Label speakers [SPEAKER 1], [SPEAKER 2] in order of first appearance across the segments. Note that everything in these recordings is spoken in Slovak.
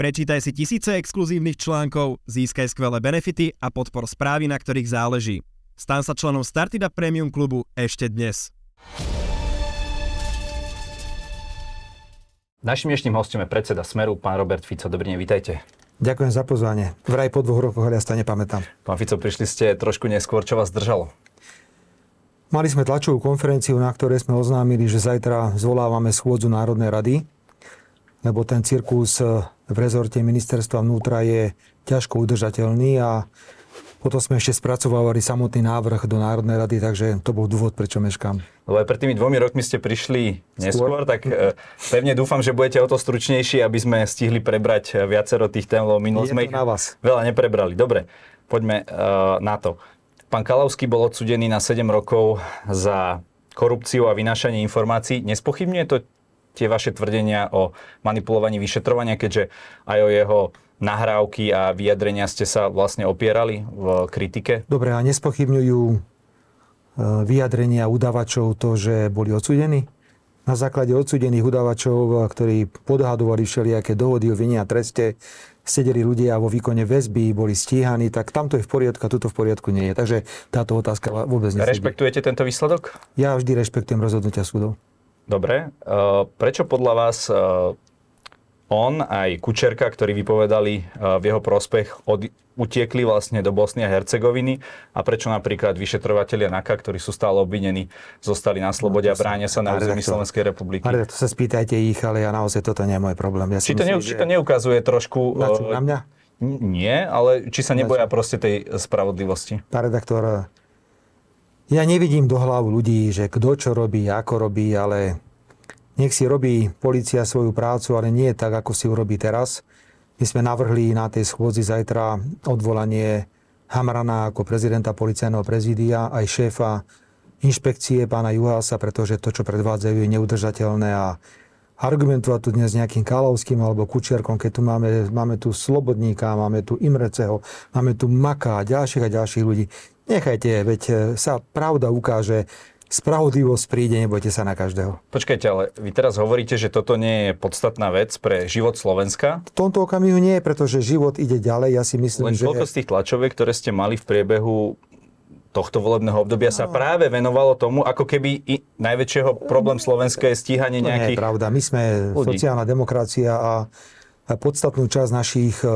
[SPEAKER 1] Prečítaj si tisíce exkluzívnych článkov, získaj skvelé benefity a podpor správy, na ktorých záleží. Stan sa členom Startida Premium klubu ešte dnes.
[SPEAKER 2] Našim dnešným hostom je predseda Smeru, pán Robert Fico. Dobrý deň, vítajte.
[SPEAKER 3] Ďakujem za pozvanie. Vraj po dvoch rokoch, ale ja sa nepamätám.
[SPEAKER 2] Pán Fico, prišli ste trošku neskôr, čo vás držalo?
[SPEAKER 3] Mali sme tlačovú konferenciu, na ktorej sme oznámili, že zajtra zvolávame schôdzu Národnej rady, lebo ten cirkus v rezorte ministerstva vnútra je ťažko udržateľný a potom sme ešte spracovávali samotný návrh do Národnej rady, takže to bol dôvod, prečo meškám.
[SPEAKER 2] Lebo aj pred tými dvomi rokmi ste prišli neskôr, Skôr. tak e, pevne dúfam, že budete o to stručnejší, aby sme stihli prebrať viacero tých tém, lebo minul sme ich
[SPEAKER 3] na vás.
[SPEAKER 2] veľa neprebrali. Dobre, poďme uh, na to. Pán Kalavský bol odsudený na 7 rokov za korupciu a vynášanie informácií. Nespochybňuje to tie vaše tvrdenia o manipulovaní vyšetrovania, keďže aj o jeho nahrávky a vyjadrenia ste sa vlastne opierali v kritike?
[SPEAKER 3] Dobre, a nespochybňujú e, vyjadrenia udavačov to, že boli odsudení? Na základe odsudených udavačov, ktorí podhadovali všelijaké dohody o vine a treste, sedeli ľudia vo výkone väzby, boli stíhaní, tak tamto je v poriadku a tuto v poriadku nie je. Takže táto otázka vôbec nesedí.
[SPEAKER 2] Rešpektujete tento výsledok?
[SPEAKER 3] Ja vždy rešpektujem rozhodnutia súdov.
[SPEAKER 2] Dobre. Uh, prečo podľa vás uh, on aj Kučerka, ktorí vypovedali uh, v jeho prospech, od, utiekli vlastne do Bosny a Hercegoviny a prečo napríklad vyšetrovateľia NAKA, ktorí sú stále obvinení, zostali na slobode no, a bránia sa na území Slovenskej republiky?
[SPEAKER 3] Ale to sa spýtajte ich, ale ja naozaj toto nie je môj problém. Ja
[SPEAKER 2] či, to myslím, ne, či to neukazuje trošku...
[SPEAKER 3] Na, na mňa?
[SPEAKER 2] Nie, ale či sa neboja proste tej spravodlivosti?
[SPEAKER 3] Pán redaktor, ja nevidím do hlavu ľudí, že kto čo robí, ako robí, ale nech si robí policia svoju prácu, ale nie tak, ako si urobí teraz. My sme navrhli na tej schôdzi zajtra odvolanie Hamrana ako prezidenta policajného prezídia, aj šéfa inšpekcie pána Juhasa, pretože to, čo predvádzajú, je neudržateľné a argumentovať tu dnes nejakým Kalovským alebo Kučerkom, keď tu máme, máme tu Slobodníka, máme tu Imreceho, máme tu Maka a ďalších a ďalších ľudí. Nechajte, veď e, sa pravda ukáže, spravodlivosť príde, nebojte sa na každého.
[SPEAKER 2] Počkajte, ale vy teraz hovoríte, že toto nie je podstatná vec pre život Slovenska?
[SPEAKER 3] V tomto okamihu nie, pretože život ide ďalej. Ja si myslím,
[SPEAKER 2] Len že... koľko z tých tlačoviek, ktoré ste mali v priebehu tohto volebného obdobia no. sa práve venovalo tomu, ako keby i najväčšieho problém Slovenska je stíhanie nejakých...
[SPEAKER 3] To nie je pravda. My sme ľudí. sociálna demokracia a podstatnú časť našich e,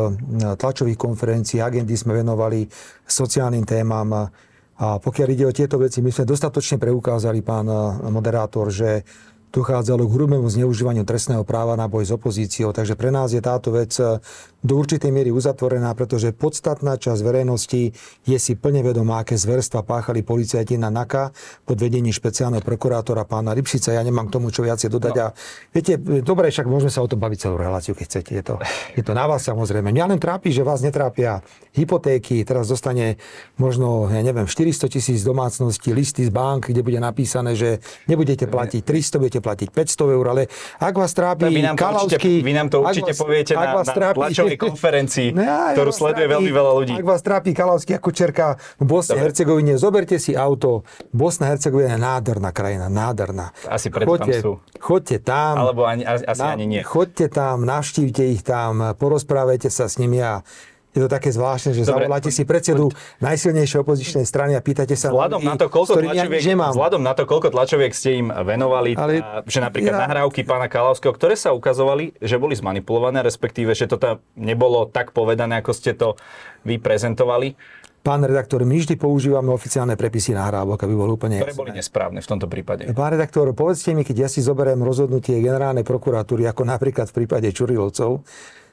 [SPEAKER 3] tlačových konferencií, agendy sme venovali sociálnym témam. A pokiaľ ide o tieto veci, my sme dostatočne preukázali, pán e, moderátor, že dochádzalo k hrubému zneužívaniu trestného práva na boj s opozíciou. Takže pre nás je táto vec e, do určitej miery uzatvorená, pretože podstatná časť verejnosti je si plne vedomá, aké zverstva páchali policajti na NAKA pod vedením špeciálneho prokurátora pána Lipšica. Ja nemám k tomu čo viacej dodať. No. A viete, dobre, však môžeme sa o tom baviť celú reláciu, keď chcete. Je to, je to na vás samozrejme. Mňa len trápi, že vás netrápia hypotéky. Teraz dostane možno, ja neviem, 400 tisíc domácností, listy z bank, kde bude napísané, že nebudete platiť 300, budete platiť 500 eur, ale ak vás trápi
[SPEAKER 2] vy nám to Kalavský, určite, vy nám to určite vás, poviete na, na tlačovej tlačovej konferencii, ne, ktorú sleduje trápi, veľmi veľa ľudí.
[SPEAKER 3] Ak vás trápi Kalavský ako Čerka v Bosne a Hercegovine, zoberte si auto. Bosna Hercegovina je nádherná krajina, nádherná.
[SPEAKER 2] Asi preto chodte, tam sú.
[SPEAKER 3] Chodte tam.
[SPEAKER 2] Alebo ani, asi na, ani nie.
[SPEAKER 3] Chodte tam, navštívte ich tam, porozprávajte sa s nimi a je to také zvláštne, že Dobre, zavoláte si predsedu najsilnejšej opozičnej strany a pýtate sa
[SPEAKER 2] vzhľadom na to, koľko tlačoviek, vzhľadom na to, koľko tlačoviek ste im venovali, Ale, a, že napríklad ja... nahrávky pána Kalavského, ktoré sa ukazovali, že boli zmanipulované, respektíve, že to tam nebolo tak povedané, ako ste to vy prezentovali.
[SPEAKER 3] Pán redaktor, my vždy používame oficiálne prepisy nahrávok, aby bol úplne
[SPEAKER 2] Ktoré boli nesprávne v tomto prípade.
[SPEAKER 3] Pán redaktor, povedzte mi, keď ja si zoberiem rozhodnutie generálnej prokuratúry, ako napríklad v prípade Čurilovcov,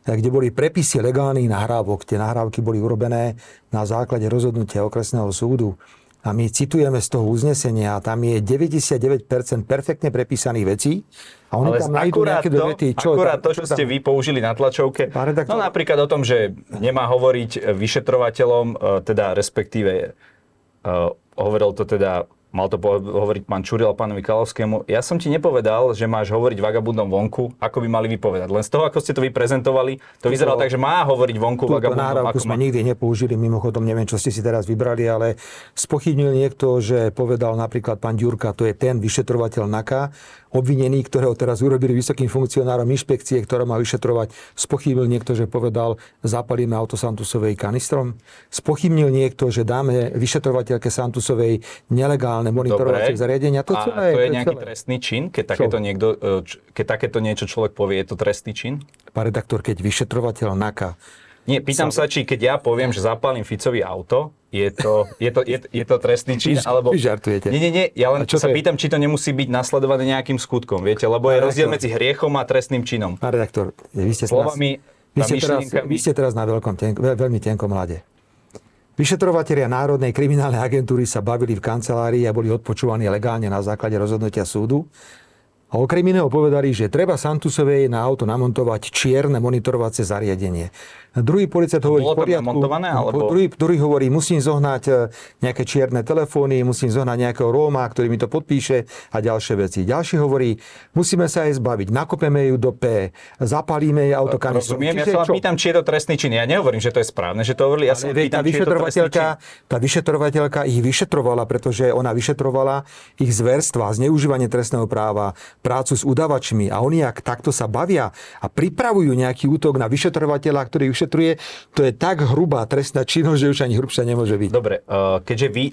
[SPEAKER 3] kde boli prepisy legálnych nahrávok. Tie nahrávky boli urobené na základe rozhodnutia okresného súdu. A my citujeme z toho uznesenia, a tam je 99% perfektne prepísaných vecí. A oni
[SPEAKER 2] Ale tam nájdú nejaké to, vety. Čo, akurát to, čo ste vy použili na tlačovke, no napríklad o tom, že nemá hovoriť vyšetrovateľom, e, teda respektíve uh, hovoril to teda mal to hovoriť pán Čuril pánovi Kalovskému. Ja som ti nepovedal, že máš hovoriť vagabundom vonku, ako by mali vypovedať. Len z toho, ako ste to vyprezentovali, to vyzeralo tak, že má hovoriť vonku
[SPEAKER 3] Túto vagabundom. Túto sme má... nikdy nepoužili, mimochodom neviem, čo ste si teraz vybrali, ale spochybnil niekto, že povedal napríklad pán Ďurka, to je ten vyšetrovateľ NAKA. obvinený, ktorého teraz urobili vysokým funkcionárom inšpekcie, ktorá má vyšetrovať. Spochybnil niekto, že povedal, zapalíme auto Santusovej kanistrom. Spochybnil niekto, že dáme vyšetrovateľke Santusovej nelegálne monitorovacie zariadenia.
[SPEAKER 2] To, celé, to je to nejaký celé. trestný čin, keď takéto, niekto, e, keď takéto niečo človek povie, je to trestný čin?
[SPEAKER 3] Pán redaktor, keď vyšetrovateľ NAKA
[SPEAKER 2] nie, pýtam sa, či keď ja poviem, že zapálim Ficovi auto, je to, je to, je, je to trestný čin, alebo...
[SPEAKER 3] Vy žartujete.
[SPEAKER 2] Nie, nie, nie, ja len sa pýtam, či to nemusí byť nasledované nejakým skutkom, viete, lebo je rozdiel medzi hriechom a trestným činom.
[SPEAKER 3] Pán redaktor, vy ste, Slovami, vy ste, teraz, vy ste teraz na veľkom tenk, veľmi tenkom mlade. Vyšetrovatelia Národnej kriminálnej agentúry sa bavili v kancelárii a boli odpočúvaní legálne na základe rozhodnutia súdu a okrem iného povedali, že treba Santusovej na auto namontovať čierne monitorovacie zariadenie. Druhý policajt hovorí
[SPEAKER 2] v poriadku. Alebo...
[SPEAKER 3] Druhý, druhý hovorí, musím zohnať e, nejaké čierne telefóny, musím zohnať nejakého Róma, ktorý mi to podpíše a ďalšie veci. Ďalší hovorí, musíme sa aj zbaviť, nakopeme ju do P, zapalíme jej auto kanistrom.
[SPEAKER 2] Rozumiem, Čiže ja sa čo? pýtam, či je to trestný čin. Ja nehovorím, že to je správne, že to hovorili. Ja sa pýtam, tá vyšetrovateľka,
[SPEAKER 3] tá vyšetrovateľka ich vyšetrovala, pretože ona vyšetrovala ich zverstva, zneužívanie trestného práva, prácu s udavačmi a oni ak takto sa bavia a pripravujú nejaký útok na vyšetrovateľa, ktorý vyšetruje, to je tak hrubá trestná činnosť, že už ani hrubšia nemôže byť.
[SPEAKER 2] Dobre, uh, keďže vy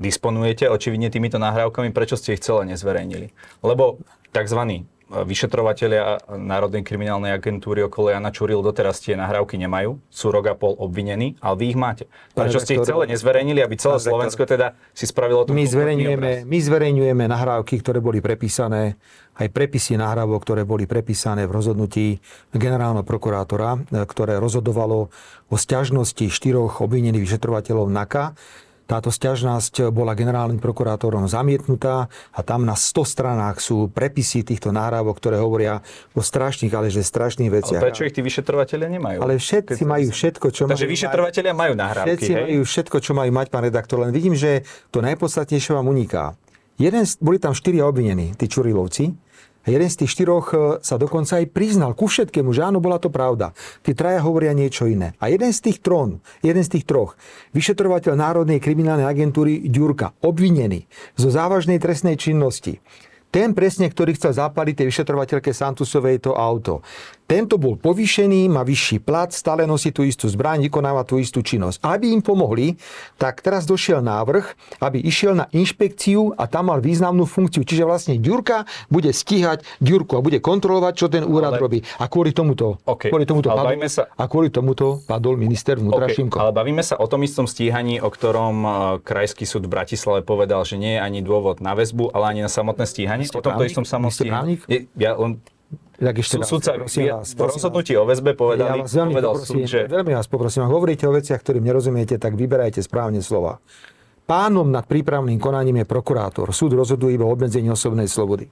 [SPEAKER 2] disponujete očividne týmito nahrávkami, prečo ste ich celé nezverejnili? Lebo tzv vyšetrovateľia Národnej kriminálnej agentúry okolo Jana Čuril doteraz tie nahrávky nemajú, sú rok a pol obvinení, ale vy ich máte. Prečo ste ich celé nezverejnili, aby celé Slovensko teda si spravilo tú
[SPEAKER 3] my zverejňujeme, my zverejňujeme nahrávky, ktoré boli prepísané, aj prepisy nahrávok, ktoré boli prepísané v rozhodnutí generálneho prokurátora, ktoré rozhodovalo o sťažnosti štyroch obvinených vyšetrovateľov NAKA táto sťažnosť bola generálnym prokurátorom zamietnutá a tam na 100 stranách sú prepisy týchto náhrávok, ktoré hovoria o strašných, ale že strašných veciach.
[SPEAKER 2] Ale prečo ich tí vyšetrovateľe nemajú?
[SPEAKER 3] Ale všetci majú všetko, čo
[SPEAKER 2] Takže majú vyšetrovateľia majú nahrávky,
[SPEAKER 3] Všetci hej? majú všetko, čo majú mať, pán redaktor, len vidím, že to najpodstatnejšie vám uniká. Jeden, boli tam štyria obvinení, tí Čurilovci, a jeden z tých štyroch e, sa dokonca aj priznal ku všetkému, že áno, bola to pravda. Tí traja hovoria niečo iné. A jeden z tých trón, jeden z tých troch, vyšetrovateľ Národnej kriminálnej agentúry Ďurka, obvinený zo závažnej trestnej činnosti, ten presne, ktorý chcel zapaliť tej vyšetrovateľke Santusovej to auto. Tento bol povýšený, má vyšší plat, stále nosí tú istú zbraň, vykonáva tú istú činnosť. Aby im pomohli, tak teraz došiel návrh, aby išiel na inšpekciu a tam mal významnú funkciu. Čiže vlastne Ďurka bude stíhať Ďurku a bude kontrolovať, čo ten úrad ale... robí. A kvôli tomuto,
[SPEAKER 2] okay.
[SPEAKER 3] kvôli tomuto
[SPEAKER 2] padol,
[SPEAKER 3] sa... a kvôli tomuto padol minister vnútra okay. Šimko.
[SPEAKER 2] Ale bavíme sa o tom istom stíhaní, o ktorom e, Krajský súd v Bratislave povedal, že nie je ani dôvod na väzbu, ale ani na samotné stíhanie. o tomto istom samom stíhaní. Ja len tak ešte raz, Súdca, vás, v rozhodnutí o väzbe povedali, ja vás veľmi povedal
[SPEAKER 3] poprosím,
[SPEAKER 2] súd, že...
[SPEAKER 3] Veľmi vás poprosím, ak hovoríte o veciach, ktorým nerozumiete, tak vyberajte správne slova. Pánom nad prípravným konaním je prokurátor. Súd rozhoduje iba o obmedzení osobnej slobody.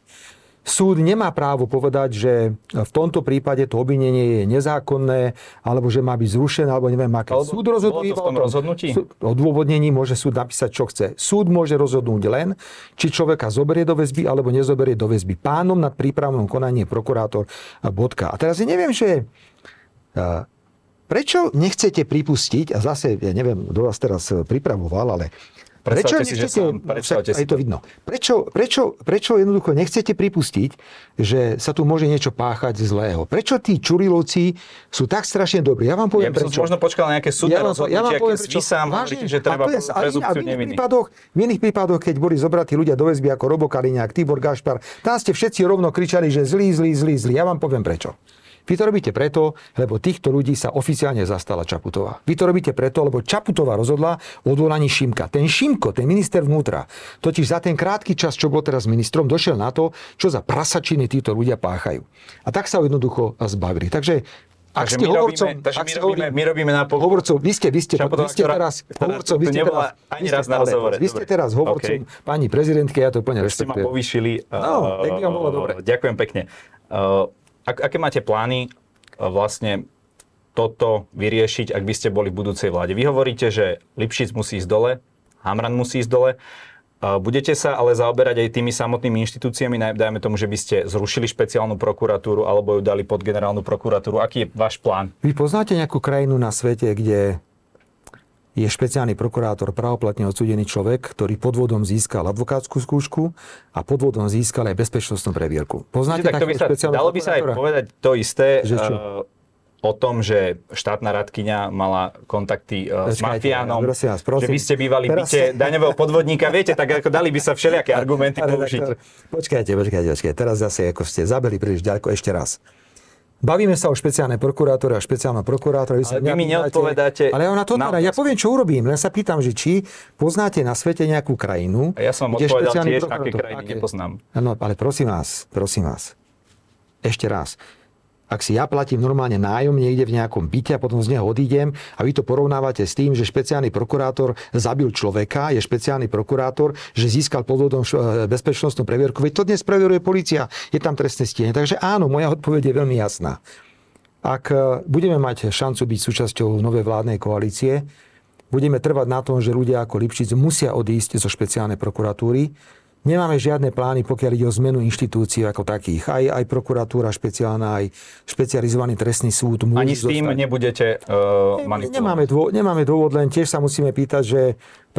[SPEAKER 3] Súd nemá právo povedať, že v tomto prípade to obvinenie je nezákonné, alebo že má byť zrušené, alebo neviem aké.
[SPEAKER 2] Alebo súd rozhoduje v tom rozhodnutí?
[SPEAKER 3] O dôvodnení môže súd napísať, čo chce. Súd môže rozhodnúť len, či človeka zoberie do väzby, alebo nezoberie do väzby. Pánom nad prípravnom konaním je prokurátor bodka. A teraz ja neviem, že Prečo nechcete pripustiť, a zase, ja neviem, kto vás teraz pripravoval, ale
[SPEAKER 2] Prečo si, nechcete, že sám,
[SPEAKER 3] si to vidno. Prečo, prečo, prečo jednoducho nechcete pripustiť, že sa tu môže niečo páchať zlého? Prečo tí Čurilovci sú tak strašne dobrí? Ja vám poviem
[SPEAKER 2] ja prečo. možno počkal na nejaké súdne ja vám, rozhodnutie, ja vám poviem, prečo. sám hovoríte, že treba prezumciu neviny.
[SPEAKER 3] Prípadoch, v iných prípadoch, keď boli zobratí ľudia do väzby ako Robo Kaliňák, Tibor Gašpar, tam ste všetci rovno kričali, že zlý, zlý, zlý, zlý. Ja vám poviem prečo. Vy to robíte preto, lebo týchto ľudí sa oficiálne zastala Čaputová. Vy to robíte preto, lebo Čaputová rozhodla o odvolaní Šimka. Ten Šimko, ten minister vnútra, totiž za ten krátky čas, čo bol teraz ministrom, došiel na to, čo za prasačiny títo ľudia páchajú. A tak sa ho jednoducho zbavili. Takže ak takže ste my hovorcom,
[SPEAKER 2] robíme, takže my, robíme, my robíme na
[SPEAKER 3] pochop... Hovorcov, vy ste, vy ste, vy ste teraz, hovorcov, vy ste teraz,
[SPEAKER 2] ani raz na rozhovore.
[SPEAKER 3] Vy ste teraz hovorcom okay. pani prezidentke, ja to plne rešpektujem.
[SPEAKER 2] Ste ma povýšili.
[SPEAKER 3] No, tak by vám bolo dobre.
[SPEAKER 2] Ďakujem pekne. Uh, ak, aké máte plány vlastne toto vyriešiť, ak by ste boli v budúcej vláde? Vy hovoríte, že Lipšic musí ísť dole, Hamran musí ísť dole. Budete sa ale zaoberať aj tými samotnými inštitúciami, dajme tomu, že by ste zrušili špeciálnu prokuratúru alebo ju dali pod generálnu prokuratúru. Aký je váš plán?
[SPEAKER 3] Vy poznáte nejakú krajinu na svete, kde je špeciálny prokurátor pravoplatne odsudený človek, ktorý podvodom získal advokátsku skúšku a podvodom získal aj bezpečnostnú previerku.
[SPEAKER 2] Poznáte tak to by sa, Dalo by sa aj povedať to isté že uh, o tom, že štátna radkyňa mala kontakty uh, s mafiánom, prosím vás, prosím. že vy ste bývali Teraz... byte daňového podvodníka, viete, tak ako dali by sa všelijaké argumenty použiť.
[SPEAKER 3] Počkajte, počkajte, počkajte, teraz zase ako ste zabili príliš ďaleko ešte raz. Bavíme sa o špeciálnej prokurátore a špeciálnom prokurátore.
[SPEAKER 2] Ale vy mi neodpovedáte.
[SPEAKER 3] Ale ja na to teda, ja poviem, čo urobím. Len sa pýtam, že či poznáte na svete nejakú krajinu.
[SPEAKER 2] A ja som vám odpovedal tiež, aké krajiny nepoznám.
[SPEAKER 3] No, ale prosím vás, prosím vás. Ešte raz ak si ja platím normálne nájom niekde v nejakom byte a potom z neho odídem a vy to porovnávate s tým, že špeciálny prokurátor zabil človeka, je špeciálny prokurátor, že získal podvodom bezpečnostnú previerku. Veď to dnes preveruje policia, je tam trestné stíhanie. Takže áno, moja odpoveď je veľmi jasná. Ak e, budeme mať šancu byť súčasťou novej vládnej koalície, budeme trvať na tom, že ľudia ako Lipšic musia odísť zo špeciálnej prokuratúry, Nemáme žiadne plány, pokiaľ ide o zmenu inštitúcií ako takých. Aj, aj prokuratúra špeciálna, aj špecializovaný trestný súd.
[SPEAKER 2] Ani s tým dostať... nebudete uh, manipulovať?
[SPEAKER 3] Nemáme dôvod, nemáme dôvod, len tiež sa musíme pýtať, že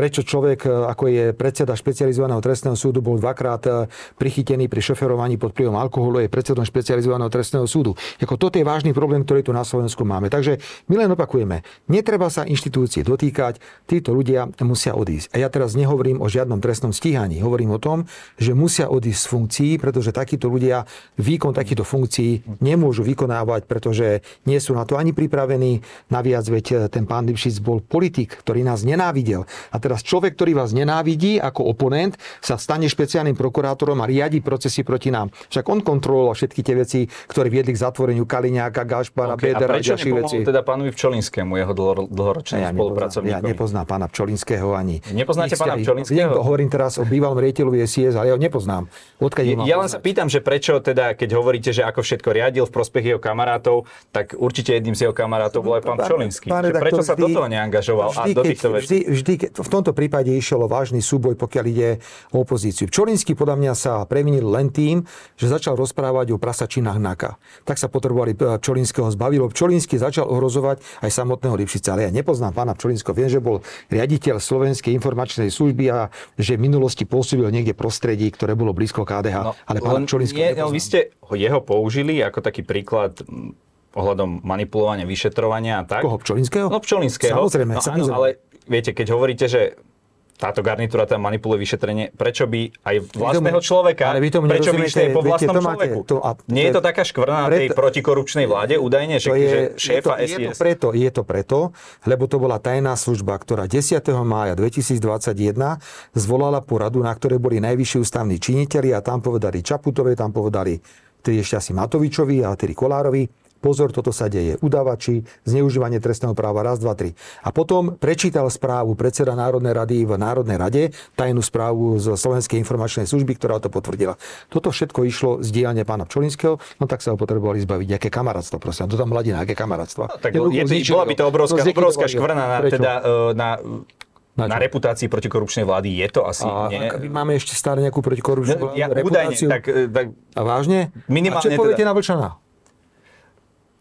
[SPEAKER 3] prečo človek, e, ako je predseda špecializovaného trestného súdu, bol dvakrát e, prichytený pri šoferovaní pod vplyvom alkoholu, je predsedom špecializovaného trestného súdu. Ako toto je vážny problém, ktorý tu na Slovensku máme. Takže my len opakujeme, netreba sa inštitúcie dotýkať, títo ľudia musia odísť. A ja teraz nehovorím o žiadnom trestnom stíhaní, hovorím o tom, že musia odísť z funkcií, pretože takíto ľudia výkon takýchto funkcií nemôžu vykonávať, pretože nie sú na to ani pripravení. Naviac, veď e, ten pán Lipšic bol politik, ktorý nás nenávidel. A teraz človek, ktorý vás nenávidí ako oponent, sa stane špeciálnym prokurátorom a riadi procesy proti nám. Však on kontroloval všetky tie veci, ktoré viedli k zatvoreniu Kaliňáka, Gašpara, okay, Bedera a ďalších vecí.
[SPEAKER 2] teda pánovi Pčolinskému, jeho dlhoročnému ja spolupracovníkovi?
[SPEAKER 3] Ja nepoznám pána Pčolinského ani.
[SPEAKER 2] Nepoznáte pána Pčolinského?
[SPEAKER 3] Hovorím teraz o bývalom riaditeľovi SIS, ale ja ho nepoznám.
[SPEAKER 2] Odkiaľ ja, ja len sa pýtam, že prečo teda, keď hovoríte, že ako všetko riadil v prospech jeho kamarátov, tak určite jedným z jeho kamarátov bol aj pán Pčolinský. Prečo sa do toho neangažoval a do týchto vecí?
[SPEAKER 3] Vždy, vždy, v tomto prípade išiel o vážny súboj, pokiaľ ide o opozíciu. Čolinský podľa mňa sa previnil len tým, že začal rozprávať o prasačinách NAKA. Tak sa potrebovali e, Čolinského zbavilo. Čolinský začal ohrozovať aj samotného Lipšica. Ale ja nepoznám pána Čolinského. Viem, že bol riaditeľ Slovenskej informačnej služby a že v minulosti pôsobil niekde prostredí, ktoré bolo blízko KDH. No, ale pána Čolinského
[SPEAKER 2] nie, Vy ste jeho použili ako taký príklad ohľadom manipulovania, vyšetrovania a tak.
[SPEAKER 3] Koho, Pčolinského?
[SPEAKER 2] No Pčolinského.
[SPEAKER 3] Samozrejme,
[SPEAKER 2] no,
[SPEAKER 3] samozrejme.
[SPEAKER 2] Áno, ale viete, keď hovoríte, že táto garnitúra tam manipuluje vyšetrenie, prečo by aj vlastného človeka, ale vy tomu prečo by išli po vlastnom viete, človeku? To, a, Nie je to taká škvrna na tej protikorupčnej vláde, údajne, že, je, že šéfa
[SPEAKER 3] je to,
[SPEAKER 2] SIS?
[SPEAKER 3] Je to, preto, je to preto, lebo to bola tajná služba, ktorá 10. mája 2021 zvolala poradu, na ktorej boli najvyšší ústavní činiteľi a tam povedali Čaputovej, tam povedali tedy ešte asi Matovičovi a tedy Kolárovi, Pozor, toto sa deje. Udavači, zneužívanie trestného práva, raz, dva, tri. A potom prečítal správu predseda Národnej rady v Národnej rade, tajnú správu z Slovenskej informačnej služby, ktorá to potvrdila. Toto všetko išlo z diania pána Pčolinského, no tak sa ho potrebovali zbaviť. Aké kamarátstvo, prosím. To tam mladina, aké kamarátstvo. No,
[SPEAKER 2] tak je, je, bola by to obrovská, no, obrovská škvrna na, teda, e, na na, na reputácii protikorupčnej vlády je to asi
[SPEAKER 3] a,
[SPEAKER 2] nie.
[SPEAKER 3] Máme ešte stále nejakú protikorupčnú no, ja?
[SPEAKER 2] Údajne, tak, e, tak,
[SPEAKER 3] a vážne?
[SPEAKER 2] Minimálne
[SPEAKER 3] a čo poviete teda. na Vlčana?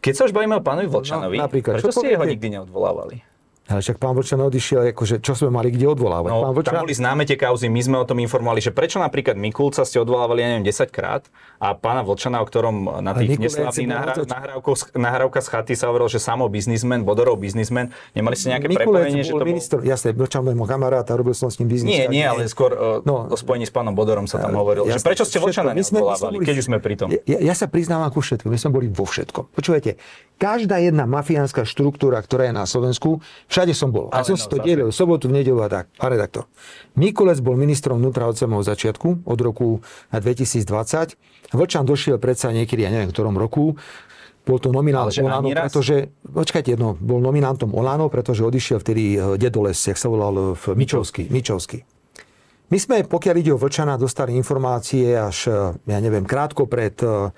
[SPEAKER 2] Keď sa už bavíme o pánovi Vlčanovi, no, prečo ste jeho nikdy neodvolávali?
[SPEAKER 3] Ale však pán Vlčan odišiel, akože čo sme mali kde odvolávať?
[SPEAKER 2] No,
[SPEAKER 3] pán
[SPEAKER 2] Vlčan... Tam boli známe tie kauzy, my sme o tom informovali, že prečo napríklad Mikulca ste odvolávali, ja neviem, 10 krát a pána Vlčana, o ktorom na tých neslavných nahrávkach nahrávka z chaty sa hovoril, že samo biznismen, Bodorov biznismen, nemali ste nejaké Mikulec prepojenie, že to
[SPEAKER 3] minister, bol... Jasne, Vlčan bol môj kamarát a robil som s ním biznis.
[SPEAKER 2] Nie, nie, ale skôr e, no, o spojení s pánom Bodorom sa tam hovoril. Jasne, že prečo ste Vlčana neodvolávali, keď už sme pri tom?
[SPEAKER 3] Ja, ja sa priznávam ku všetku, my sme boli vo všetkom. Počujete, každá jedna mafiánska štruktúra, ktorá je na Slovensku, všade som bol. A som si to delil v sobotu, v nedelu a tak. Pán redaktor. Mikulec bol ministrom vnútra od samého začiatku, od roku 2020. Vlčan došiel predsa niekedy, ja neviem, v ktorom roku, bol to nominant Olano, pretože, počkajte, no, bol nominantom Olano, pretože odišiel vtedy eh, Dedoles, jak sa volal v Mičovsky. Mičovsky. My sme, pokiaľ ide o Vlčana, dostali informácie až, eh, ja neviem, krátko pred eh,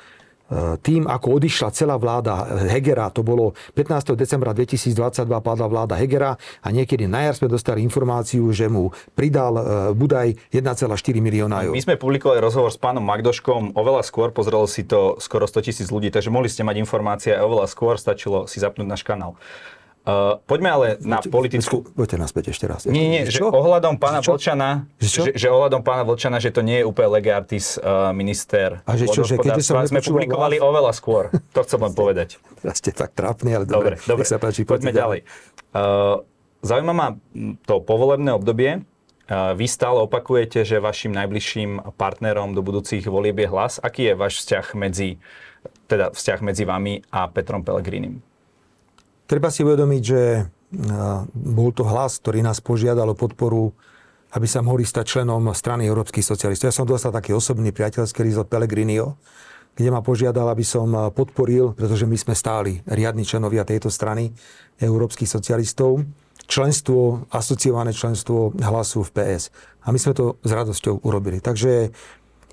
[SPEAKER 3] tým, ako odišla celá vláda Hegera, to bolo 15. decembra 2022 padla vláda Hegera a niekedy na jar sme dostali informáciu, že mu pridal e, Budaj 1,4 milióna eur.
[SPEAKER 2] My sme publikovali rozhovor s pánom Magdoškom oveľa skôr, pozrelo si to skoro 100 tisíc ľudí, takže mohli ste mať informácie oveľa skôr, stačilo si zapnúť náš kanál. Uh, poďme ale na politickú...
[SPEAKER 3] Poďte naspäť ešte raz.
[SPEAKER 2] Nie, nie, že ohľadom pána čo? Vlčana, že, že ohľadom pána Vlčana, že to nie je úplne lege artis uh, minister
[SPEAKER 3] A že čo, že keď som
[SPEAKER 2] sme publikovali vás... oveľa skôr. To chcem len povedať.
[SPEAKER 3] Teraz ste tak trápni, ale
[SPEAKER 2] dobre. Dobre, dobre.
[SPEAKER 3] sa páči,
[SPEAKER 2] poďme ďalej. Uh, zaujíma ma to povolebné obdobie. Uh, vy stále opakujete, že vašim najbližším partnerom do budúcich volieb je hlas. Aký je váš vzťah medzi, teda vzťah medzi vami a Petrom Pelegrinim?
[SPEAKER 3] Treba si uvedomiť, že bol to hlas, ktorý nás požiadal o podporu, aby sa mohli stať členom strany európskych socialistov. Ja som dostal taký osobný priateľský list od Pellegrinio, kde ma požiadal, aby som podporil, pretože my sme stáli riadni členovia tejto strany európskych socialistov, členstvo, asociované členstvo hlasu v PS. A my sme to s radosťou urobili. Takže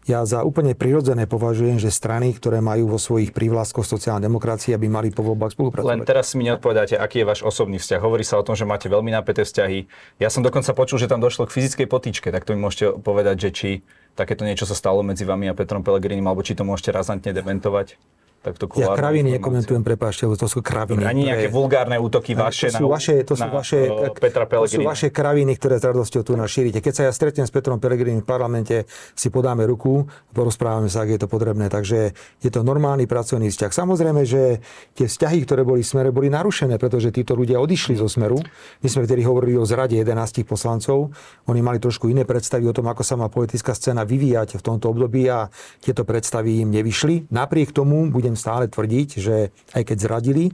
[SPEAKER 3] ja za úplne prirodzené považujem, že strany, ktoré majú vo svojich prívlastkoch sociálna demokracia, by mali po voľbách spolupracovať.
[SPEAKER 2] Len teraz mi neodpovedáte, aký je váš osobný vzťah. Hovorí sa o tom, že máte veľmi napäté vzťahy. Ja som dokonca počul, že tam došlo k fyzickej potýčke, tak to mi môžete povedať, že či takéto niečo sa stalo medzi vami a Petrom Pelegrinim, alebo či to môžete razantne dementovať takto
[SPEAKER 3] Ja kraviny nekomentujem, prepáčte, to sú kraviny.
[SPEAKER 2] Ani nejaké vulgárne útoky vaše
[SPEAKER 3] to sú na, vaše, to sú na vaše, Petra To sú vaše kraviny, ktoré s radosťou tu našírite. Keď sa ja stretnem s Petrom Pelegrini v parlamente, si podáme ruku, porozprávame sa, ak je to potrebné. Takže je to normálny pracovný vzťah. Samozrejme, že tie vzťahy, ktoré boli v smere, boli narušené, pretože títo ľudia odišli zo smeru. My sme vtedy hovorili o zrade 11 poslancov. Oni mali trošku iné predstavy o tom, ako sa má politická scéna vyvíjať v tomto období a tieto predstavy im nevyšli. Napriek tomu budem budem stále tvrdiť, že aj keď zradili,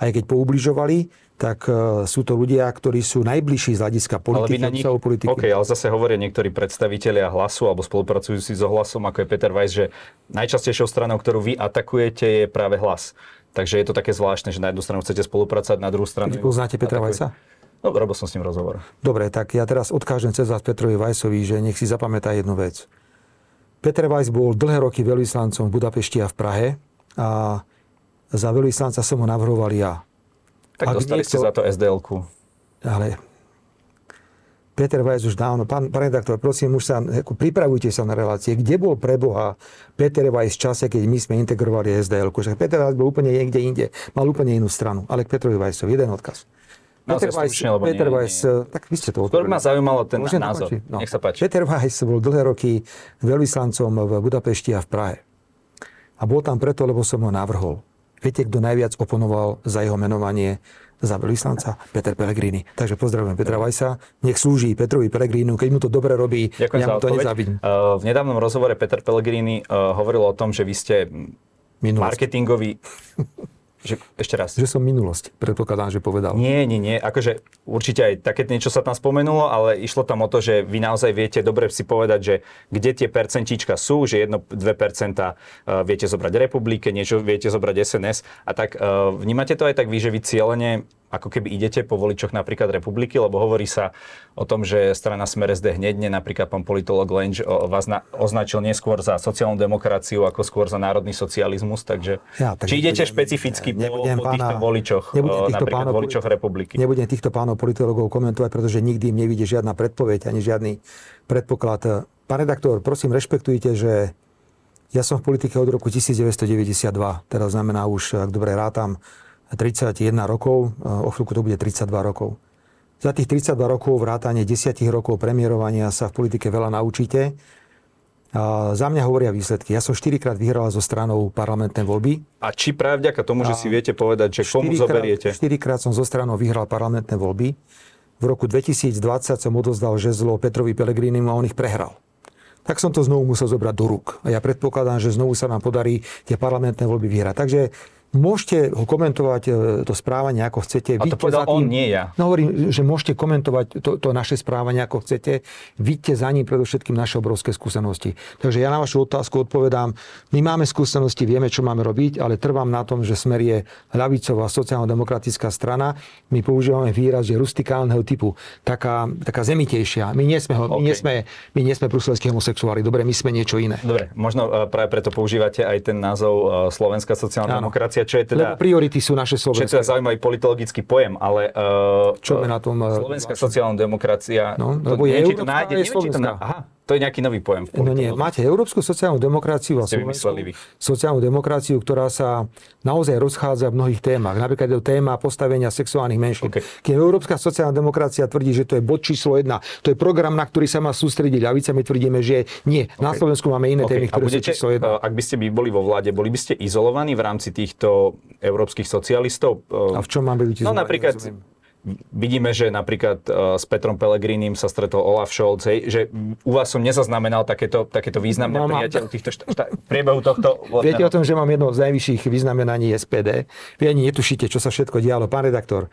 [SPEAKER 3] aj keď poubližovali, tak e, sú to ľudia, ktorí sú najbližší z hľadiska politiky, ale nich, politiky.
[SPEAKER 2] OK, ale zase hovoria niektorí predstavitelia hlasu alebo spolupracujúci so hlasom, ako je Peter Weiss, že najčastejšou stranou, ktorú vy atakujete, je práve hlas. Takže je to také zvláštne, že na jednu stranu chcete spolupracovať, na druhú stranu...
[SPEAKER 3] Keď poznáte Petra Weissa?
[SPEAKER 2] No, robil som s ním rozhovor.
[SPEAKER 3] Dobre, tak ja teraz odkážem cez vás Petrovi Weissovi, že nech si zapamätá jednu vec. Peter Weiss bol dlhé roky veľvyslancom v Budapešti a v Prahe a za veľvyslanca som ho navrhoval ja.
[SPEAKER 2] Tak Ak dostali niekto, ste za to SDL-ku.
[SPEAKER 3] Ale Peter Vajs už dávno, pán, pán redaktor, prosím, už sa, ako, pripravujte sa na relácie. Kde bol pre Boha Peter Vajs v čase, keď my sme integrovali SDL? Že Peter Vajs bol úplne niekde inde, mal úplne inú stranu. Ale k Petrovi Vajsovi jeden odkaz.
[SPEAKER 2] Peter Weiss, stručne,
[SPEAKER 3] Peter nie, Weiss, nie. tak vy ste to
[SPEAKER 2] Skôr ma zaujímalo ten Môžem názor. No. Nech sa páči.
[SPEAKER 3] Peter Weiss bol dlhé roky veľvyslancom v Budapešti a v Prahe. A bol tam preto, lebo som ho navrhol. Viete, kto najviac oponoval za jeho menovanie za veľvyslanca? Peter Pellegrini. Takže pozdravujem Petra Vajsa. Nech slúži Petrovi Pellegrinu, keď mu to dobre robí, Ďakujem ja mu to nezávidím.
[SPEAKER 2] Uh, v nedávnom rozhovore Peter Pellegrini uh, hovoril o tom, že vy ste Minulosť. marketingový Že, ešte raz.
[SPEAKER 3] Že som minulosť, predpokladám, že povedal.
[SPEAKER 2] Nie, nie, nie. Akože určite aj také niečo sa tam spomenulo, ale išlo tam o to, že vy naozaj viete dobre si povedať, že kde tie percentíčka sú, že 1-2% e, viete zobrať republike, niečo viete zobrať SNS. A tak e, vnímate to aj tak vy, že vy cieľene ako keby idete po voličoch napríklad republiky, lebo hovorí sa o tom, že strana Smer SD hneď, napríklad pán politolog Lenč vás na, označil neskôr za sociálnu demokraciu ako skôr za národný socializmus, takže ja, tak či idete nebudem, špecificky po, po pána, týchto voličoch, týchto napríklad pánov, voličoch republiky?
[SPEAKER 3] Nebudem týchto pánov politologov komentovať, pretože nikdy im nevidie žiadna predpoveď ani žiadny predpoklad. Pán redaktor, prosím, rešpektujte, že ja som v politike od roku 1992, teraz znamená už, ak dobre rátam, 31 rokov, e, o chvíľku to bude 32 rokov. Za tých 32 rokov vrátane 10 rokov premiérovania sa v politike veľa naučíte. A za mňa hovoria výsledky. Ja som 4 krát vyhral zo stranou parlamentné voľby.
[SPEAKER 2] A či práve vďaka tomu, že si viete povedať, že komu zoberiete?
[SPEAKER 3] 4 krát som zo stranou vyhral parlamentné voľby. V roku 2020 som odozdal žezlo Petrovi Pelegrinimu a on ich prehral tak som to znovu musel zobrať do rúk. A ja predpokladám, že znovu sa nám podarí tie parlamentné voľby vyhrať. Takže Môžete ho komentovať, e, to správanie, ako chcete.
[SPEAKER 2] A to povedal tým, on, nie ja.
[SPEAKER 3] No hovorím, že môžete komentovať to, to naše správanie, ako chcete. Vidíte za ním predovšetkým naše obrovské skúsenosti. Takže ja na vašu otázku odpovedám, my máme skúsenosti, vieme, čo máme robiť, ale trvám na tom, že Smer je ľavicová sociálno-demokratická strana. My používame výraz, že rustikálneho typu, taká, taká zemitejšia. My nie sme, okay. my nie sme, my nie sme bruselskí homosexuáli, dobre, my sme niečo iné.
[SPEAKER 2] Dobre, možno e, práve preto používate aj ten názov e, Slovenská sociálna demokracia demokracia, čo je teda...
[SPEAKER 3] Lebo priority sú naše slovenské.
[SPEAKER 2] Čo je teda zaujímavý politologický pojem, ale... Uh,
[SPEAKER 3] čo je na tom...
[SPEAKER 2] Uh, Slovenská sociálna demokracia...
[SPEAKER 3] No, lebo je
[SPEAKER 2] či to nájde, to
[SPEAKER 3] na, aha,
[SPEAKER 2] to je nejaký nový pojem.
[SPEAKER 3] V no nie, máte európsku sociálnu demokraciu a slovenskú sociálnu demokraciu, ktorá sa naozaj rozchádza v mnohých témach. Napríklad je to téma postavenia sexuálnych menšín. Okay. Keď európska sociálna demokracia tvrdí, že to je bod číslo jedna, to je program, na ktorý sa má sústrediť ľavica, my tvrdíme, že nie. Okay. Na Slovensku máme iné okay. témy, ktoré budete, sú číslo jedna.
[SPEAKER 2] Ak by ste by boli vo vláde, boli by ste izolovaní v rámci týchto európskych socialistov?
[SPEAKER 3] A v čom mám byť
[SPEAKER 2] izolovaní? No napríklad, rozumiem Vidíme, že napríklad uh, s Petrom Pelegrínim sa stretol Olaf Scholz, hej, že u vás som nezaznamenal takéto, takéto významné no, prijateľ týchto šta, šta, priebehu tohto...
[SPEAKER 3] Viete o tom, že mám jedno z najvyšších vyznamenaní SPD? Vy ani netušíte, čo sa všetko dialo. Pán redaktor,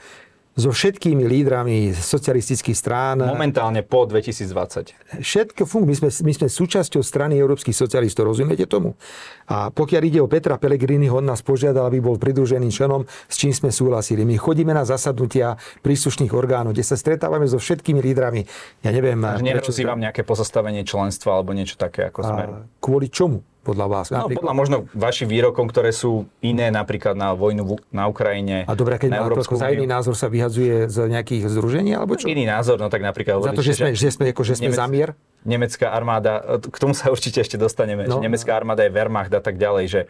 [SPEAKER 3] so všetkými lídrami socialistických strán.
[SPEAKER 2] Momentálne po 2020.
[SPEAKER 3] Všetko funguje. My sme, my sme súčasťou strany európskych socialistov, rozumiete tomu? A pokiaľ ide o Petra Pellegrini, on nás požiadal, aby bol pridruženým členom, s čím sme súhlasili. My chodíme na zasadnutia príslušných orgánov, kde sa stretávame so všetkými lídrami. Ja neviem...
[SPEAKER 2] Nehrozí vám nejaké pozastavenie členstva alebo niečo také ako smer?
[SPEAKER 3] Kvôli čomu? Podľa vás?
[SPEAKER 2] No, podľa možno vašim výrokom, ktoré sú iné napríklad na vojnu na Ukrajine.
[SPEAKER 3] A dobre, keď na Európsku za iný názor sa vyhadzuje z nejakých združení, alebo čo?
[SPEAKER 2] Iný názor, no tak napríklad...
[SPEAKER 3] Za to, že sme, že, sme, ako, že sme Nemec, zamier?
[SPEAKER 2] Nemecká armáda, k tomu sa určite ešte dostaneme, no, že nemecká armáda je Wehrmacht a tak ďalej, že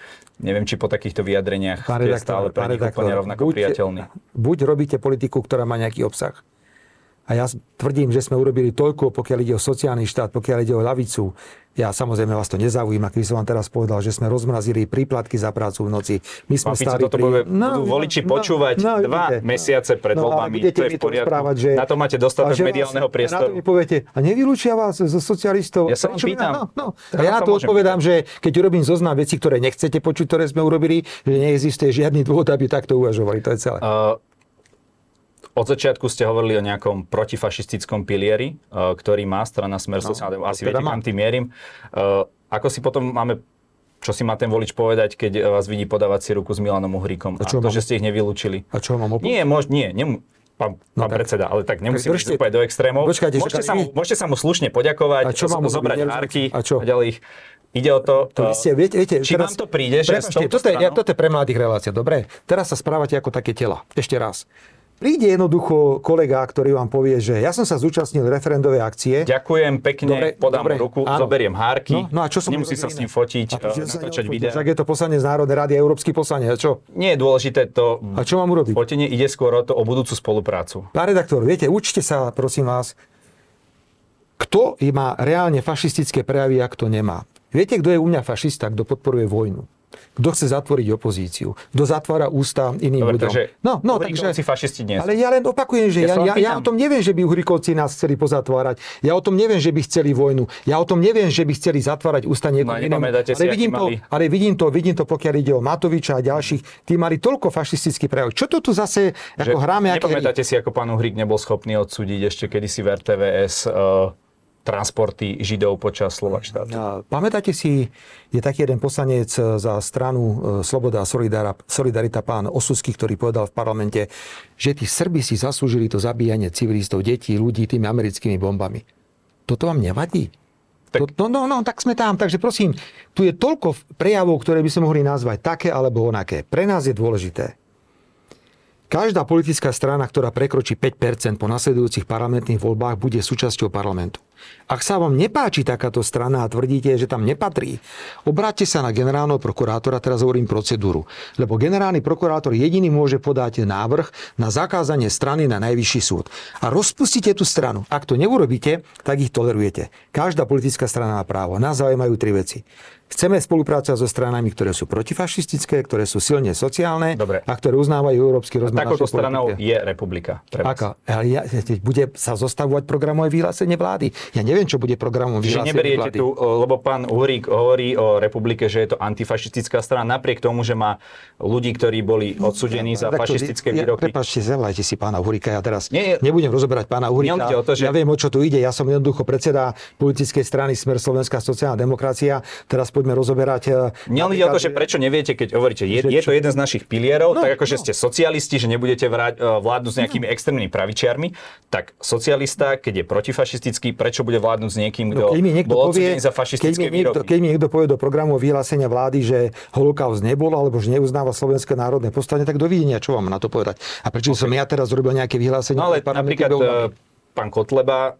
[SPEAKER 2] neviem, či po takýchto vyjadreniach ste stále pre nich úplne rovnako buď, priateľný.
[SPEAKER 3] Buď robíte politiku, ktorá má nejaký obsah, a ja tvrdím, že sme urobili toľko, pokiaľ ide o sociálny štát, pokiaľ ide o lavicu. Ja samozrejme vás to nezaujíma, keď som vám teraz povedal, že sme rozmrazili príplatky za prácu v noci. My sme
[SPEAKER 2] Pán stáli toto pri... no, budú voliči no, počúvať no, dva vidíte, mesiace pred no, voľbami. To je v poriadku. Že... Na to máte dostatok mediálneho priestoru. Na to
[SPEAKER 3] mi poviete, a nevylúčia vás zo socialistov?
[SPEAKER 2] Ja sa vám pýtam. No, no.
[SPEAKER 3] A ja tu odpovedám, pýtať. že keď urobím zoznam veci, ktoré nechcete počuť, ktoré sme urobili, že neexistuje žiadny dôvod, aby takto uvažovali. To je celé. Uh,
[SPEAKER 2] od začiatku ste hovorili o nejakom protifašistickom pilieri, uh, ktorý má strana Smer no, sociálne, asi teda viete, kam tým mierim. Uh, ako si potom máme čo si má ten volič povedať, keď vás vidí podávať si ruku s Milanom Uhríkom a, a to, mám... že ste ich nevylúčili?
[SPEAKER 3] A čo mám
[SPEAKER 2] opovedať? Nie, mož, nie, nem, pán, no pán tak, predseda, ale tak nemusíme ísť úplne do extrémov. Počkajte, môžete, sa mu, môžete sa mu slušne poďakovať, a čo mám zobrať hárky a, čo? a ďalej ich. Ide o to, to
[SPEAKER 3] ste, viete, viete,
[SPEAKER 2] či teraz, vám to príde, že
[SPEAKER 3] prepačte, toto, je, toto je pre mladých relácia, dobre? Teraz sa správate ako také tela. Ešte raz. Príde jednoducho kolega, ktorý vám povie, že ja som sa zúčastnil referendovej akcie.
[SPEAKER 2] Ďakujem pekne, dobre, podám dobre, ruku, áno. zoberiem hárky. No, no a čo som Nemusí sa s ním fotiť, uh, natáčať video.
[SPEAKER 3] Tak je to poslanec Národnej rady a Európsky poslanec. Čo?
[SPEAKER 2] Nie je dôležité to
[SPEAKER 3] a čo mám urobiť?
[SPEAKER 2] fotenie, ide skôr o to o budúcu spoluprácu.
[SPEAKER 3] Pán redaktor, viete, učte sa, prosím vás, kto má reálne fašistické prejavy a kto nemá. Viete, kto je u mňa fašista, kto podporuje vojnu? Kto chce zatvoriť opozíciu? Kto zatvára ústa iným Dobre, ľuďom?
[SPEAKER 2] Takže no, no, takže, fašisti nie
[SPEAKER 3] Ale ja len opakujem, že ja, ja, ja, o tom neviem, že by Uhrikovci nás chceli pozatvárať. Ja o tom neviem, že by chceli vojnu. Ja o tom neviem, že by chceli zatvárať ústa niekomu no, inému. Ale, vidím to, ale vidím to, vidím to, pokiaľ ide o Matoviča a ďalších. Tí mali toľko fašistický prejav. Čo to tu zase že ako hráme?
[SPEAKER 2] Nepamätáte si, ako pán Uhrik nebol schopný odsúdiť ešte kedysi v RTVS uh, transporty Židov počas Slovak štátu.
[SPEAKER 3] Pamätáte si, je taký jeden poslanec e, za stranu e, Sloboda a Solidarita, pán Osusky, ktorý povedal v parlamente, že tí Srbi si zaslúžili to zabíjanie civilistov, detí, ľudí tými americkými bombami. Toto vám nevadí? Tak... To, no, no, no, tak sme tam. Takže prosím, tu je toľko prejavov, ktoré by sme mohli nazvať také alebo onaké. Pre nás je dôležité, Každá politická strana, ktorá prekročí 5% po nasledujúcich parlamentných voľbách, bude súčasťou parlamentu. Ak sa vám nepáči takáto strana a tvrdíte, že tam nepatrí, obráťte sa na generálneho prokurátora, teraz hovorím procedúru. Lebo generálny prokurátor jediný môže podať návrh na zakázanie strany na najvyšší súd. A rozpustite tú stranu. Ak to neurobíte, tak ich tolerujete. Každá politická strana má právo. Nás zaujímajú tri veci. Chceme spolupracovať so stranami, ktoré sú protifašistické, ktoré sú silne sociálne
[SPEAKER 2] Dobre.
[SPEAKER 3] a ktoré uznávajú európsky rozmer.
[SPEAKER 2] Takouto stranou je republika.
[SPEAKER 3] Aká? Ja, bude sa zostavovať programové vyhlásenie vlády. Ja neviem, čo bude programom vyhlásenie vlády.
[SPEAKER 2] tu, lebo pán Uhrík hovorí o republike, že je to antifašistická strana, napriek tomu, že má ľudí, ktorí boli odsudení za fašistické ja, výroky.
[SPEAKER 3] Prepačte, zavolajte si pána Uhríka. Ja teraz Nie, nebudem rozoberať pána Uhríka. O to, že... Ja viem, o čo tu ide. Ja som jednoducho predseda politickej strany Smer Slovenská sociálna demokracia. Teraz poďme rozoberať.
[SPEAKER 2] E, Mňa ide o to, že prečo neviete, keď hovoríte, je, je to jeden z našich pilierov, no, tak ako no. že ste socialisti, že nebudete vrať, e, vládnuť s nejakými no. extrémnymi pravičiarmi, tak socialista, keď je protifašistický, prečo bude vládnuť s niekým, no, kto no, keď mi niekto bol povie, za fašistické keď mi,
[SPEAKER 3] niekto, keď mi niekto povie do programu vyhlásenia vlády, že holokaust nebol, alebo že neuznáva Slovenské národné povstanie, tak dovidenia, čo vám na to povedať. A prečo okay. som ja teraz zrobil nejaké vyhlásenie?
[SPEAKER 2] No ale napríklad pán Kotleba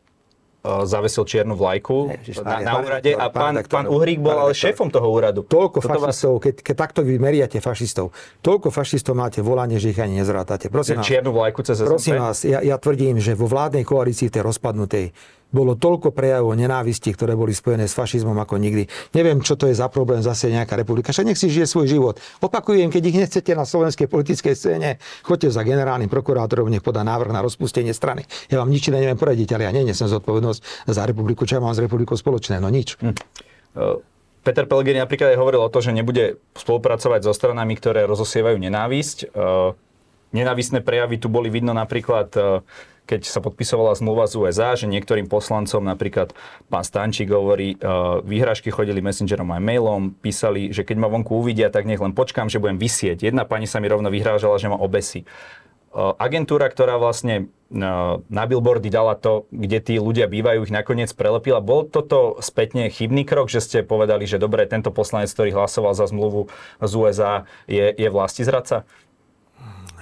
[SPEAKER 2] zavesil čiernu vlajku Ježiš, na, na úrade a pán, pán Uhrík bol ale šéfom toho úradu.
[SPEAKER 3] Toľko Toto fašistov, vás... keď, keď takto vy meriate fašistov, toľko fašistov máte volanie, že ich ani nezrátate.
[SPEAKER 2] Prosím vás, čiernu vlajku cez
[SPEAKER 3] Prosím vás, ja, ja tvrdím, že vo vládnej koalícii tej rozpadnutej bolo toľko prejavov nenávisti, ktoré boli spojené s fašizmom ako nikdy. Neviem, čo to je za problém zase nejaká republika. Však nech si žije svoj život. Opakujem, keď ich nechcete na slovenskej politickej scéne, choďte za generálnym prokurátorom, nech podá návrh na rozpustenie strany. Ja vám nič neviem poradiť, ale ja nenesem zodpovednosť za republiku, čo ja mám s republikou spoločné. No nič. Hm.
[SPEAKER 2] Peter Pellegrini napríklad aj hovoril o to, že nebude spolupracovať so stranami, ktoré rozosievajú nenávisť. Nenávistné prejavy tu boli vidno napríklad keď sa podpisovala zmluva z USA, že niektorým poslancom, napríklad pán Stančík hovorí, uh, výhražky chodili messengerom aj mailom, písali, že keď ma vonku uvidia, tak nech len počkám, že budem vysieť. Jedna pani sa mi rovno vyhrážala, že ma obesí. Uh, agentúra, ktorá vlastne uh, na billboardy dala to, kde tí ľudia bývajú, ich nakoniec prelepila. Bol toto spätne chybný krok, že ste povedali, že dobre, tento poslanec, ktorý hlasoval za zmluvu z USA, je, je vlasti zradca?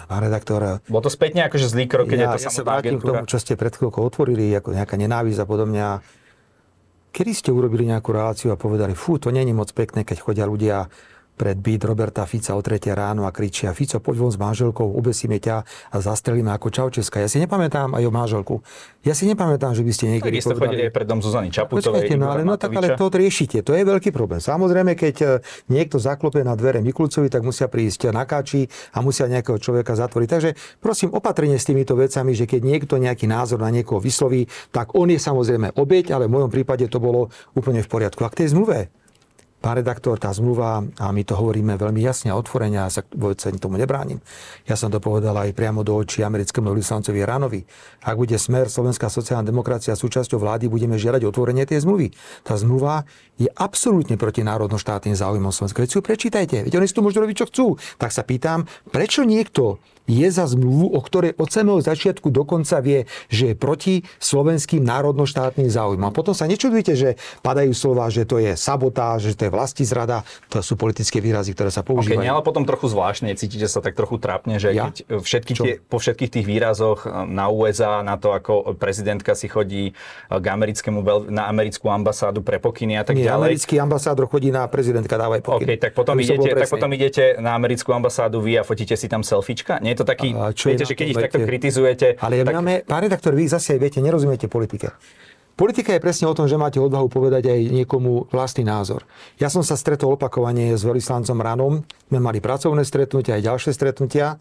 [SPEAKER 3] Pán redaktor.
[SPEAKER 2] Bol to späť akože zlý krok, keď
[SPEAKER 3] ja,
[SPEAKER 2] je to
[SPEAKER 3] ja sa vrátim agentúra. k tomu, čo ste pred chvíľkou otvorili, ako nejaká nenávisť a podobne. Kedy ste urobili nejakú reláciu a povedali, fú, to není moc pekné, keď chodia ľudia pred byt Roberta Fica o 3 ráno a kričia Fico, poď von s manželkou, ubesíme ťa a zastrelíme ako Čaučeska. Ja si nepamätám aj o manželku. Ja si nepamätám, že by ste niekedy
[SPEAKER 2] tak povedali... chodili aj pred dom Zuzany Čaputovej.
[SPEAKER 3] Počkajte, no, ale, no, tak, ale to riešite. To je veľký problém. Samozrejme, keď e, niekto zaklope na dvere Mikulcovi, tak musia prísť nakáči a musia nejakého človeka zatvoriť. Takže prosím, opatrne s týmito vecami, že keď niekto nejaký názor na niekoho vysloví, tak on je samozrejme obeď, ale v mojom prípade to bolo úplne v poriadku. A k tej zmluve, Pán redaktor, tá zmluva, a my to hovoríme veľmi jasne a otvorene, a sa vôbec tomu nebránim. Ja som to povedal aj priamo do očí americkému vyslancovi Ranovi. Ak bude smer Slovenská sociálna demokracia súčasťou vlády, budeme žiadať otvorenie tej zmluvy. Tá zmluva je absolútne proti národno-štátnym záujmom Slovenska. Veď si ju prečítajte, veď oni si tu môžu robiť, čo chcú. Tak sa pýtam, prečo niekto je za zmluvu, o ktorej od samého začiatku dokonca vie, že je proti slovenským národno-štátnym záujmom. A potom sa nečudujte, že padajú slova, že to je sabotáž, že to je vlasti zrada. To sú politické výrazy, ktoré sa používajú.
[SPEAKER 2] Okay, ale potom trochu zvláštne, cítite sa tak trochu trápne, že ja? keď všetky tie, po všetkých tých výrazoch na USA, na to, ako prezidentka si chodí k americkému, na americkú ambasádu pre pokyny a tak Nie, ďalej.
[SPEAKER 3] americký ambasádor chodí na prezidentka, dávaj pokyny.
[SPEAKER 2] Okay, tak potom, idete, tak potom idete na americkú ambasádu vy a fotíte si tam selfiečka? Nie je to taký, a čo viete, že keď ich takto kritizujete...
[SPEAKER 3] Ale
[SPEAKER 2] tak...
[SPEAKER 3] máme, pán redaktor, vy zase viete, nerozumiete politike. Politika je presne o tom, že máte odvahu povedať aj niekomu vlastný názor. Ja som sa stretol opakovane s veľvyslancom Ranom, sme mali pracovné stretnutia aj ďalšie stretnutia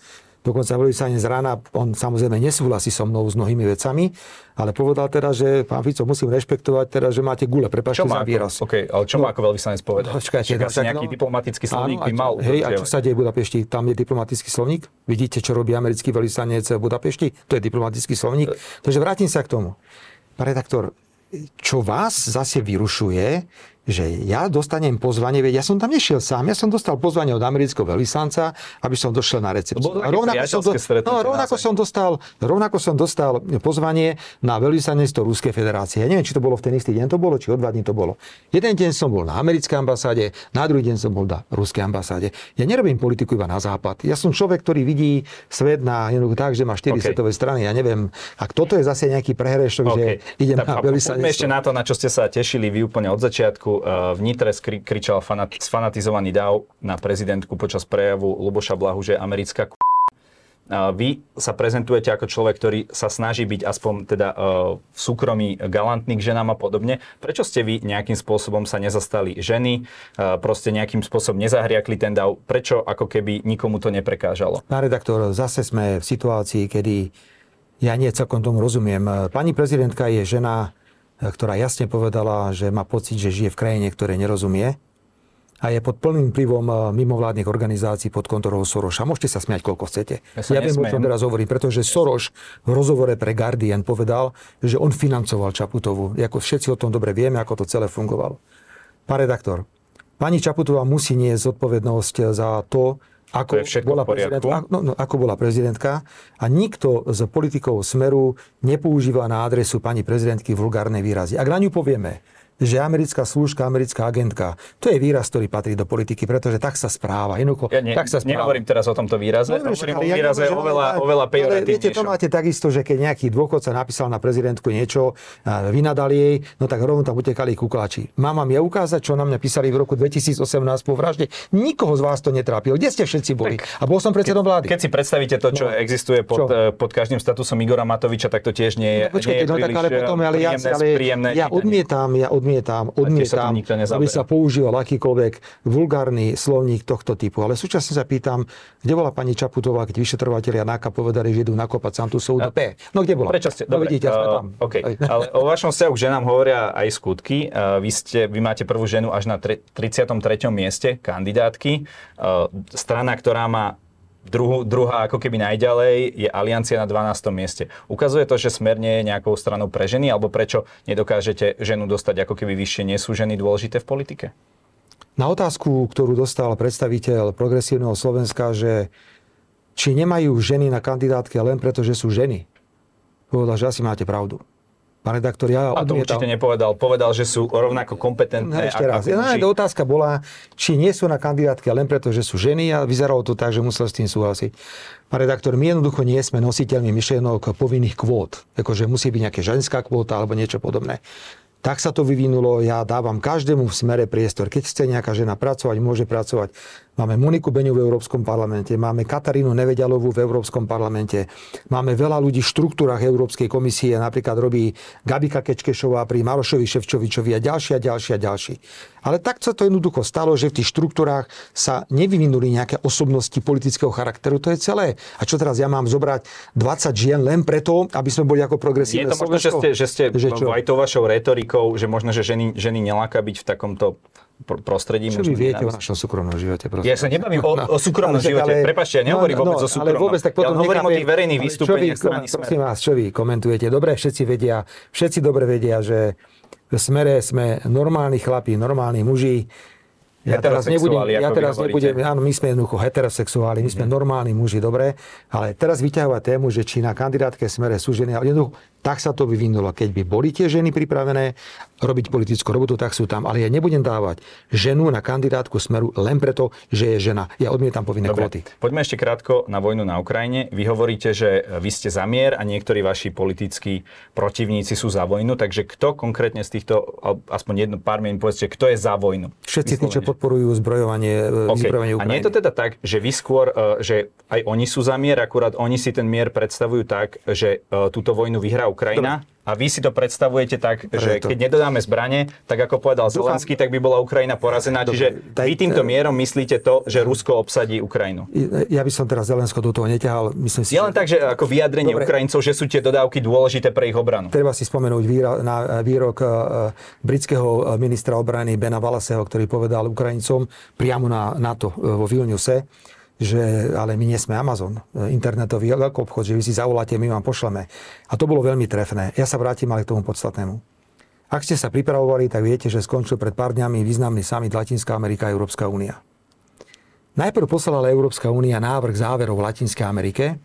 [SPEAKER 3] Dokonca veľvyslanec z rána, on samozrejme nesúhlasí so mnou s mnohými vecami, ale povedal teda, že pán Fico, musím rešpektovať teda, že máte gule, prepačte za výraz.
[SPEAKER 2] Okay, ale čo no, má ako veľvyslanec povedal? Počkajte, no, asi nejaký no, diplomatický slovník áno, by mal.
[SPEAKER 3] Hej, a čo sa deje v Budapešti? Tam je diplomatický slovník? Vidíte, čo robí americký veľvyslanec v Budapešti? To je diplomatický slovník. Takže vrátim sa k tomu. Pán redaktor, čo vás zase vyrušuje, že ja dostanem pozvanie, veď ja som tam nešiel sám, ja som dostal pozvanie od amerického veľvyslanca, aby som došiel na recepciu.
[SPEAKER 2] Rovnako, som, do, no,
[SPEAKER 3] rovnako, som dostal, rovnako som dostal pozvanie na veľvyslanectvo Ruskej federácie. Ja neviem, či to bolo v ten istý deň to bolo, či o dva dní to bolo. Jeden deň som bol na americkej ambasáde, na druhý deň som bol na ruskej ambasáde. Ja nerobím politiku iba na západ. Ja som človek, ktorý vidí svet na jednoducho tak, že má štyri okay. svetové strany. Ja neviem, ak toto je zase nejaký prehrešok, okay. že idem tak, na veľvyslanectvo.
[SPEAKER 2] ešte na to, na čo ste sa tešili vy úplne od začiatku v Nitre kričal fanat, sfanatizovaný dáv na prezidentku počas prejavu Luboša Blahu, že americká k... Vy sa prezentujete ako človek, ktorý sa snaží byť aspoň teda v súkromí galantný k ženám a podobne. Prečo ste vy nejakým spôsobom sa nezastali ženy, proste nejakým spôsobom nezahriakli ten dáv? Prečo ako keby nikomu to neprekážalo?
[SPEAKER 3] Pán redaktor, zase sme v situácii, kedy ja nie celkom tomu rozumiem. Pani prezidentka je žena, ktorá jasne povedala, že má pocit, že žije v krajine, ktoré nerozumie a je pod plným vplyvom eh, mimovládnych organizácií pod kontrolou Soroša. Môžete sa smiať, koľko chcete. Ja, ja viem, o čom teraz hovorím, pretože Soros v rozhovore pre Guardian povedal, že on financoval Čaputovu. Ako všetci o tom dobre vieme, ako to celé fungovalo. Pán redaktor, pani Čaputová musí niesť zodpovednosť za to, ako,
[SPEAKER 2] to je bola prezidentka,
[SPEAKER 3] no, no, ako bola prezidentka a nikto z politikov Smeru nepoužíva na adresu pani prezidentky vulgárne výrazy. Ak na ňu povieme, že americká služka, americká agentka, to je výraz, ktorý patrí do politiky, pretože tak sa správa. Inuko,
[SPEAKER 2] ja ne,
[SPEAKER 3] tak sa
[SPEAKER 2] správa. nehovorím teraz o tomto výraze, no, hovorím o výraze ja oveľa, oveľa
[SPEAKER 3] ale viete, to máte takisto, že keď nejaký dôchodca napísal na prezidentku niečo, vynadal jej, no tak rovno tam utekali kuklači. Mám vám ja ukázať, čo na mňa písali v roku 2018 po vražde. Nikoho z vás to netrápilo. Kde ste všetci boli? Tak, a bol som predsedom vlády.
[SPEAKER 2] Keď si predstavíte to, čo no. existuje pod, čo? Eh, pod každým statusom Igora Matoviča, tak to tiež nie je, no, počkajte, nie je no, tak ale potom, ale ja, ale ja odmietam, ja odmietam, odmietam, aby sa používal akýkoľvek vulgárny slovník tohto typu. Ale súčasne sa pýtam, kde bola pani Čaputová, keď vyšetrovateľia NAKA povedali, že idú nakopať Santusov do P. No kde bola? Prečo ste? No, vidíte, uh, tam. Okay. Ale o vašom vzťahu k ženám hovoria aj skutky. Uh, vy, ste, vy máte prvú ženu až na 33. mieste kandidátky. Uh, strana, ktorá má Druhú, druhá ako keby najďalej je Aliancia na 12. mieste. Ukazuje to, že smer nie je nejakou stranou pre ženy, alebo prečo nedokážete ženu dostať ako keby vyššie? Nie sú ženy dôležité v politike?
[SPEAKER 3] Na otázku, ktorú dostal predstaviteľ progresívneho Slovenska, že či nemajú ženy na kandidátke len preto, že sú ženy, povedal, že asi máte pravdu. Pán redaktor, ja
[SPEAKER 2] A to určite nepovedal. Povedal, že sú rovnako kompetentné.
[SPEAKER 3] No, ešte raz. Ja, no, otázka bola, či nie sú na kandidátke len preto, že sú ženy a vyzeralo to tak, že musel s tým súhlasiť. Pán redaktor, my jednoducho nie sme nositeľmi myšlienok povinných kvót. Akože musí byť nejaká ženská kvóta alebo niečo podobné. Tak sa to vyvinulo, ja dávam každému v smere priestor. Keď chce nejaká žena pracovať, môže pracovať. Máme Moniku Beňu v Európskom parlamente, máme Katarínu Nevedialovú v Európskom parlamente, máme veľa ľudí v štruktúrach Európskej komisie, napríklad robí Gabika Kečkešová pri Marošovi Ševčovičovi a ďalší a ďalší a ďalší. Ale tak sa to jednoducho stalo, že v tých štruktúrách sa nevyvinuli nejaké osobnosti politického charakteru. To je celé. A čo teraz ja mám zobrať 20 žien len preto, aby sme boli ako progresívne
[SPEAKER 2] je to možno, že ste, že ste že čo? aj tou vašou retorikou, že možno, že ženy, ženy neláka byť v takomto prostredí.
[SPEAKER 3] Čo vy viete o našom súkromnom živote?
[SPEAKER 2] Prosím. Ja sa nebavím o, o súkromnom ale, živote. Ale, Prepačte, ja nehovorím no, no, vôbec o súkromnom. Ale vôbec, tak potom ja hovorím o tých verejných vystúpeniach
[SPEAKER 3] strany Prosím vás, čo vy komentujete? Dobre, všetci vedia, všetci dobre vedia, že v smere sme normálni chlapí, normálni muži. Ja teraz nebudem, ja teraz nebudem, áno, my sme jednoducho heterosexuáli, my sme mm-hmm. normálni muži, dobre, ale teraz vyťahovať tému, že či na kandidátke smere sú ženy, ale jednoducho tak sa to vyvinulo. Keď by boli tie ženy pripravené robiť politickú robotu, tak sú tam. Ale ja nebudem dávať ženu na kandidátku Smeru len preto, že je žena. Ja odmietam povinné Dobre, kvóty.
[SPEAKER 2] Poďme ešte krátko na vojnu na Ukrajine. Vy hovoríte, že vy ste za mier a niektorí vaši politickí protivníci sú za vojnu. Takže kto konkrétne z týchto, aspoň jedno pár minút povedzte, kto je za vojnu?
[SPEAKER 3] Všetci tí, čo podporujú zbrojovanie, okay. zbrojovanie Ukrajiny.
[SPEAKER 2] A nie je to teda tak, že vy skôr, e, že aj oni sú za mier, akurát oni si ten mier predstavujú tak, že e, túto vojnu vyhrá Ukrajina Dobre. a vy si to predstavujete tak, Preto. že keď nedodáme zbranie, tak ako povedal Zelenský, tak by bola Ukrajina porazená. Dobre, Čiže daj, vy týmto mierom myslíte to, že Rusko obsadí Ukrajinu.
[SPEAKER 3] Ja by som teraz Zelensko do toho neťahal. Myslím si,
[SPEAKER 2] je len tak, že ako vyjadrenie Dobre. Ukrajincov, že sú tie dodávky dôležité pre ich obranu.
[SPEAKER 3] Treba si spomenúť výra, na výrok uh, britského ministra obrany Bena Valaseho, ktorý povedal Ukrajincom priamo na NATO vo Vilniuse, že ale my nie sme Amazon, internetový obchod, že vy si zavoláte, my vám pošleme. A to bolo veľmi trefné. Ja sa vrátim ale k tomu podstatnému. Ak ste sa pripravovali, tak viete, že skončil pred pár dňami významný summit Latinská Amerika a Európska únia. Najprv poslala Európska únia návrh záverov v Latinskej Amerike,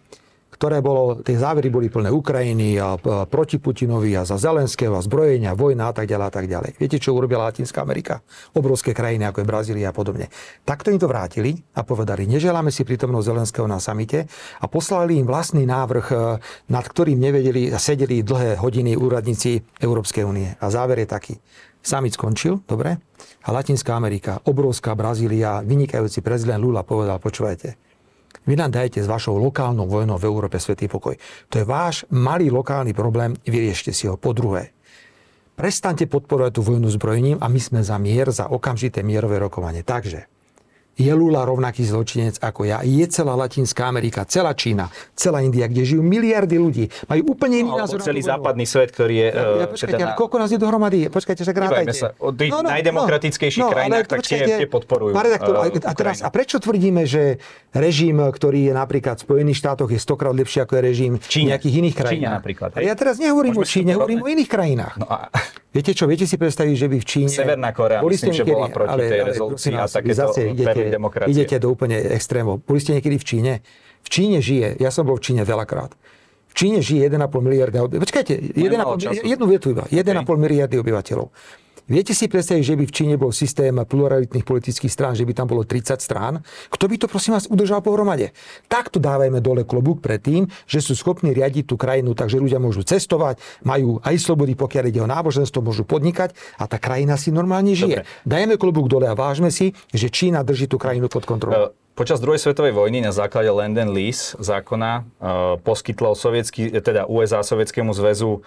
[SPEAKER 3] ktoré bolo, tie závery boli plné Ukrajiny a proti Putinovi a za Zelenského a zbrojenia, vojna a tak ďalej a tak ďalej. Viete, čo urobila Latinská Amerika? Obrovské krajiny, ako je Brazília a podobne. Takto im to vrátili a povedali, neželáme si prítomnosť Zelenského na samite a poslali im vlastný návrh, e, nad ktorým nevedeli a sedeli dlhé hodiny úradníci Európskej únie. A záver je taký. Summit skončil, dobre? A Latinská Amerika, obrovská Brazília, vynikajúci prezident Lula povedal, počúvajte, vy nám dajte s vašou lokálnou vojnou v Európe svetý pokoj. To je váš malý lokálny problém, vyriešte si ho. Po druhé, prestante podporovať tú vojnu zbrojením a my sme za mier, za okamžité mierové rokovanie. Takže je Lula rovnaký zločinec ako ja. Je celá Latinská Amerika, celá Čína, celá India, kde žijú miliardy ľudí. Majú úplne iný no, názor.
[SPEAKER 2] Celý západný svet, ktorý je... Ja, ja,
[SPEAKER 3] e, počkajte, teda na... koľko nás je dohromady? Počkajte, že rátajte.
[SPEAKER 2] sa. O tých no, no, najdemokratickejších no, krajinách, tak tie, tie podporujú. Pán redaktor,
[SPEAKER 3] uh, a, teraz, a prečo tvrdíme, že režim, ktorý je napríklad v Spojených štátoch, je stokrát lepší ako je režim v nejakých iných krajinách?
[SPEAKER 2] napríklad.
[SPEAKER 3] Ja teraz nehovorím o Číne, hovorím o iných krajinách. No a... Viete čo, viete si predstaviť, že by v Číne...
[SPEAKER 2] Severná Korea, myslím, že bola proti ale, tej rezolúcii a takéto idete,
[SPEAKER 3] idete do úplne extrémov. Boli ste niekedy v Číne? V Číne žije, ja som bol v Číne veľakrát. V Číne žije 1,5 miliardy obyvateľov. Počkajte, 1,5, jednu vetu iba. 1,5 okay. miliardy obyvateľov. Viete si predstaviť, že by v Číne bol systém pluralitných politických strán, že by tam bolo 30 strán? Kto by to prosím vás udržal pohromade? Takto dávajme dole klobúk pred tým, že sú schopní riadiť tú krajinu, takže ľudia môžu cestovať, majú aj slobody, pokiaľ ide o náboženstvo, môžu podnikať a tá krajina si normálne žije. Dobre. Dajme klobúk dole a vážme si, že Čína drží tú krajinu pod kontrolou.
[SPEAKER 2] Uh Počas druhej svetovej vojny na základe Land and Lease zákona uh, poskytlo sovietský, teda USA Sovietskému zväzu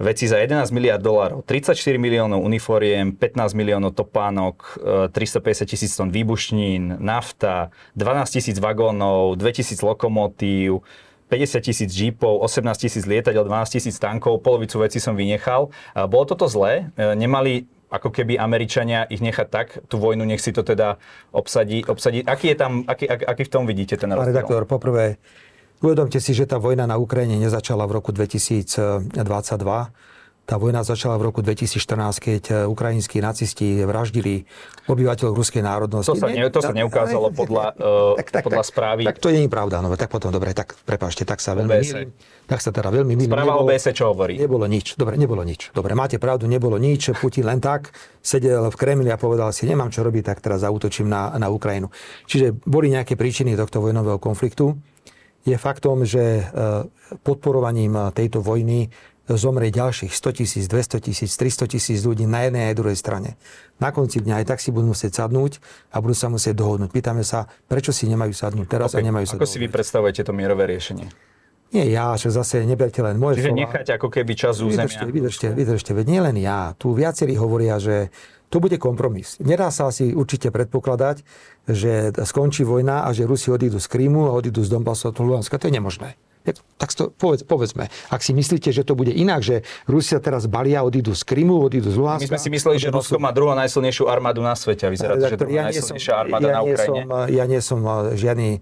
[SPEAKER 2] veci za 11 miliard dolárov, 34 miliónov uniforiem, 15 miliónov topánok, 350 e, tisíc tón výbušnín, nafta, 12 tisíc vagónov, 2000 lokomotív, 50 tisíc jeepov, 18 tisíc lietadiel, 12 tisíc tankov, polovicu veci som vynechal. Bolo toto zlé? E, nemali ako keby Američania ich nechať tak, tú vojnu, nech si to teda obsadí. obsadí. Aký, je tam, aký, aký, v tom vidíte ten rozdiel?
[SPEAKER 3] redaktor, poprvé, uvedomte si, že tá vojna na Ukrajine nezačala v roku 2022 tá vojna začala v roku 2014, keď e, ukrajinskí nacisti vraždili obyvateľov ruskej národnosti.
[SPEAKER 2] To sa, ne, to sa neukázalo podľa, uh, tak, tak, podľa správy.
[SPEAKER 3] Tak to nie je pravda, no tak potom, dobre, tak prepáčte, tak sa veľmi milím. Tak sa teda veľmi milím.
[SPEAKER 2] Správa nebolo, OBS čo hovorí?
[SPEAKER 3] Nebolo nič, dobre, nebolo nič. Dobre, máte pravdu, nebolo nič. Putin len tak sedel v Kremli a povedal si, nemám čo robiť, tak teraz zautočím na, na Ukrajinu. Čiže boli nejaké príčiny tohto vojnového konfliktu. Je faktom, že e, podporovaním tejto vojny zomrie ďalších 100 tisíc, 200 tisíc, 300 tisíc ľudí na jednej aj druhej strane. Na konci dňa aj tak si budú musieť sadnúť a budú sa musieť dohodnúť. Pýtame sa, prečo si nemajú sadnúť teraz okay. a nemajú sa
[SPEAKER 2] Ako
[SPEAKER 3] dohodnúť.
[SPEAKER 2] si vy predstavujete to mierové riešenie?
[SPEAKER 3] Nie ja, že zase neberte len moje
[SPEAKER 2] Čiže slova. nechať ako keby čas územia.
[SPEAKER 3] Vydržte, vydržte, vydržte, veď nie len ja. Tu viacerí hovoria, že to bude kompromis. Nedá sa asi určite predpokladať, že skončí vojna a že Rusi odídu z Krímu a odídu z Donbasu a Luhanska. To je nemožné. Tak to povedz, povedzme, ak si myslíte, že to bude inak, že Rusia teraz balia, odídu z Krymu, odídu z Luhanska.
[SPEAKER 2] My sme si mysleli, že Rusko má druhú najsilnejšiu armádu na svete a vyzerá to, že druhá ja najsilnejšia armáda ja
[SPEAKER 3] na
[SPEAKER 2] Ukrajine.
[SPEAKER 3] Som, ja nie som eh, žiadny eh,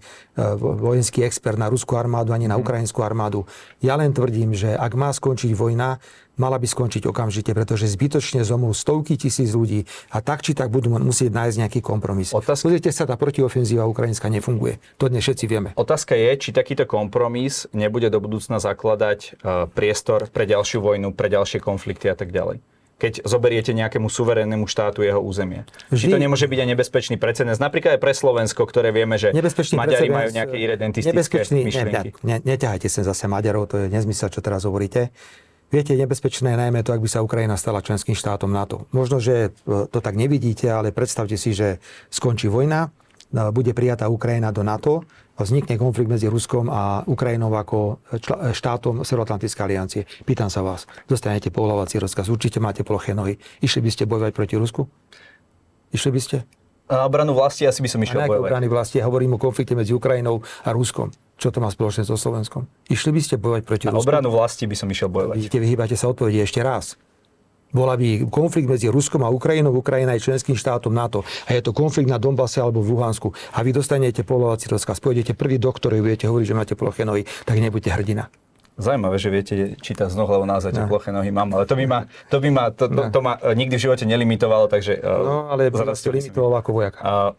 [SPEAKER 3] vojenský expert na ruskú armádu ani na mhm. ukrajinskú armádu. Ja len tvrdím, že ak má skončiť vojna, mala by skončiť okamžite, pretože zbytočne zomrú stovky tisíc ľudí a tak či tak budú musieť nájsť nejaký kompromis. Otázka... Pozrite sa, tá protiofenzíva ukrajinská nefunguje. To dnes všetci vieme.
[SPEAKER 2] Otázka je, či takýto kompromis nebude do budúcna zakladať uh, priestor pre ďalšiu vojnu, pre ďalšie konflikty a tak ďalej keď zoberiete nejakému suverénnemu štátu jeho územie. Vždy. Či to nemôže byť aj nebezpečný precedens, napríklad aj pre Slovensko, ktoré vieme, že Maďari majú nejaké identistické myšlienky.
[SPEAKER 3] Ne, ne, neťahajte sem zase Maďarov, to je nezmysel, čo teraz hovoríte. Viete, nebezpečné je najmä to, ak by sa Ukrajina stala členským štátom NATO. Možno, že e, to tak nevidíte, ale predstavte si, že skončí vojna, e, bude prijatá Ukrajina do NATO vznikne konflikt medzi Ruskom a Ukrajinou ako e, štátom Severoatlantickej aliancie. Pýtam sa vás, dostanete pohľavací rozkaz, určite máte ploché nohy. Išli by ste bojovať proti Rusku? Išli by ste?
[SPEAKER 2] Na obranu vlasti asi by som išiel bojovať.
[SPEAKER 3] obrany vlasti? Hovorím o konflikte medzi Ukrajinou a Ruskom. Čo to má spoločné so Slovenskom? Išli by ste bojovať proti
[SPEAKER 2] Na Rusku? obranu vlasti by som išiel bojovať.
[SPEAKER 3] Vidíte, vyhýbate sa odpovedi ešte raz. Bola by konflikt medzi Ruskom a Ukrajinou, Ukrajina je členským štátom NATO a je to konflikt na Donbase alebo v Luhansku a vy dostanete polovací rozkaz, pôjdete prvý doktor a budete hovoriť, že máte ploché nohy, tak nebuďte hrdina.
[SPEAKER 2] Zaujímavé, že viete čítať z noh, lebo naozaj no. ploché nohy mám, ale to by ma, to by ma, to, to, to ma nikdy v živote nelimitovalo, takže...
[SPEAKER 3] No, ale to limitovalo ako vojak. Uh,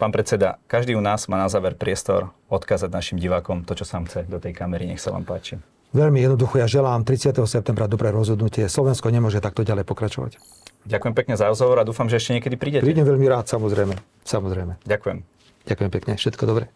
[SPEAKER 2] Pán predseda, každý u nás má na záver priestor odkázať našim divákom to, čo sa chce do tej kamery. Nech sa vám páči.
[SPEAKER 3] Veľmi jednoducho, ja želám 30. septembra dobré rozhodnutie. Slovensko nemôže takto ďalej pokračovať.
[SPEAKER 2] Ďakujem pekne za rozhovor a dúfam, že ešte niekedy prídete.
[SPEAKER 3] Prídem veľmi rád, samozrejme. samozrejme.
[SPEAKER 2] Ďakujem.
[SPEAKER 3] Ďakujem pekne, všetko dobré.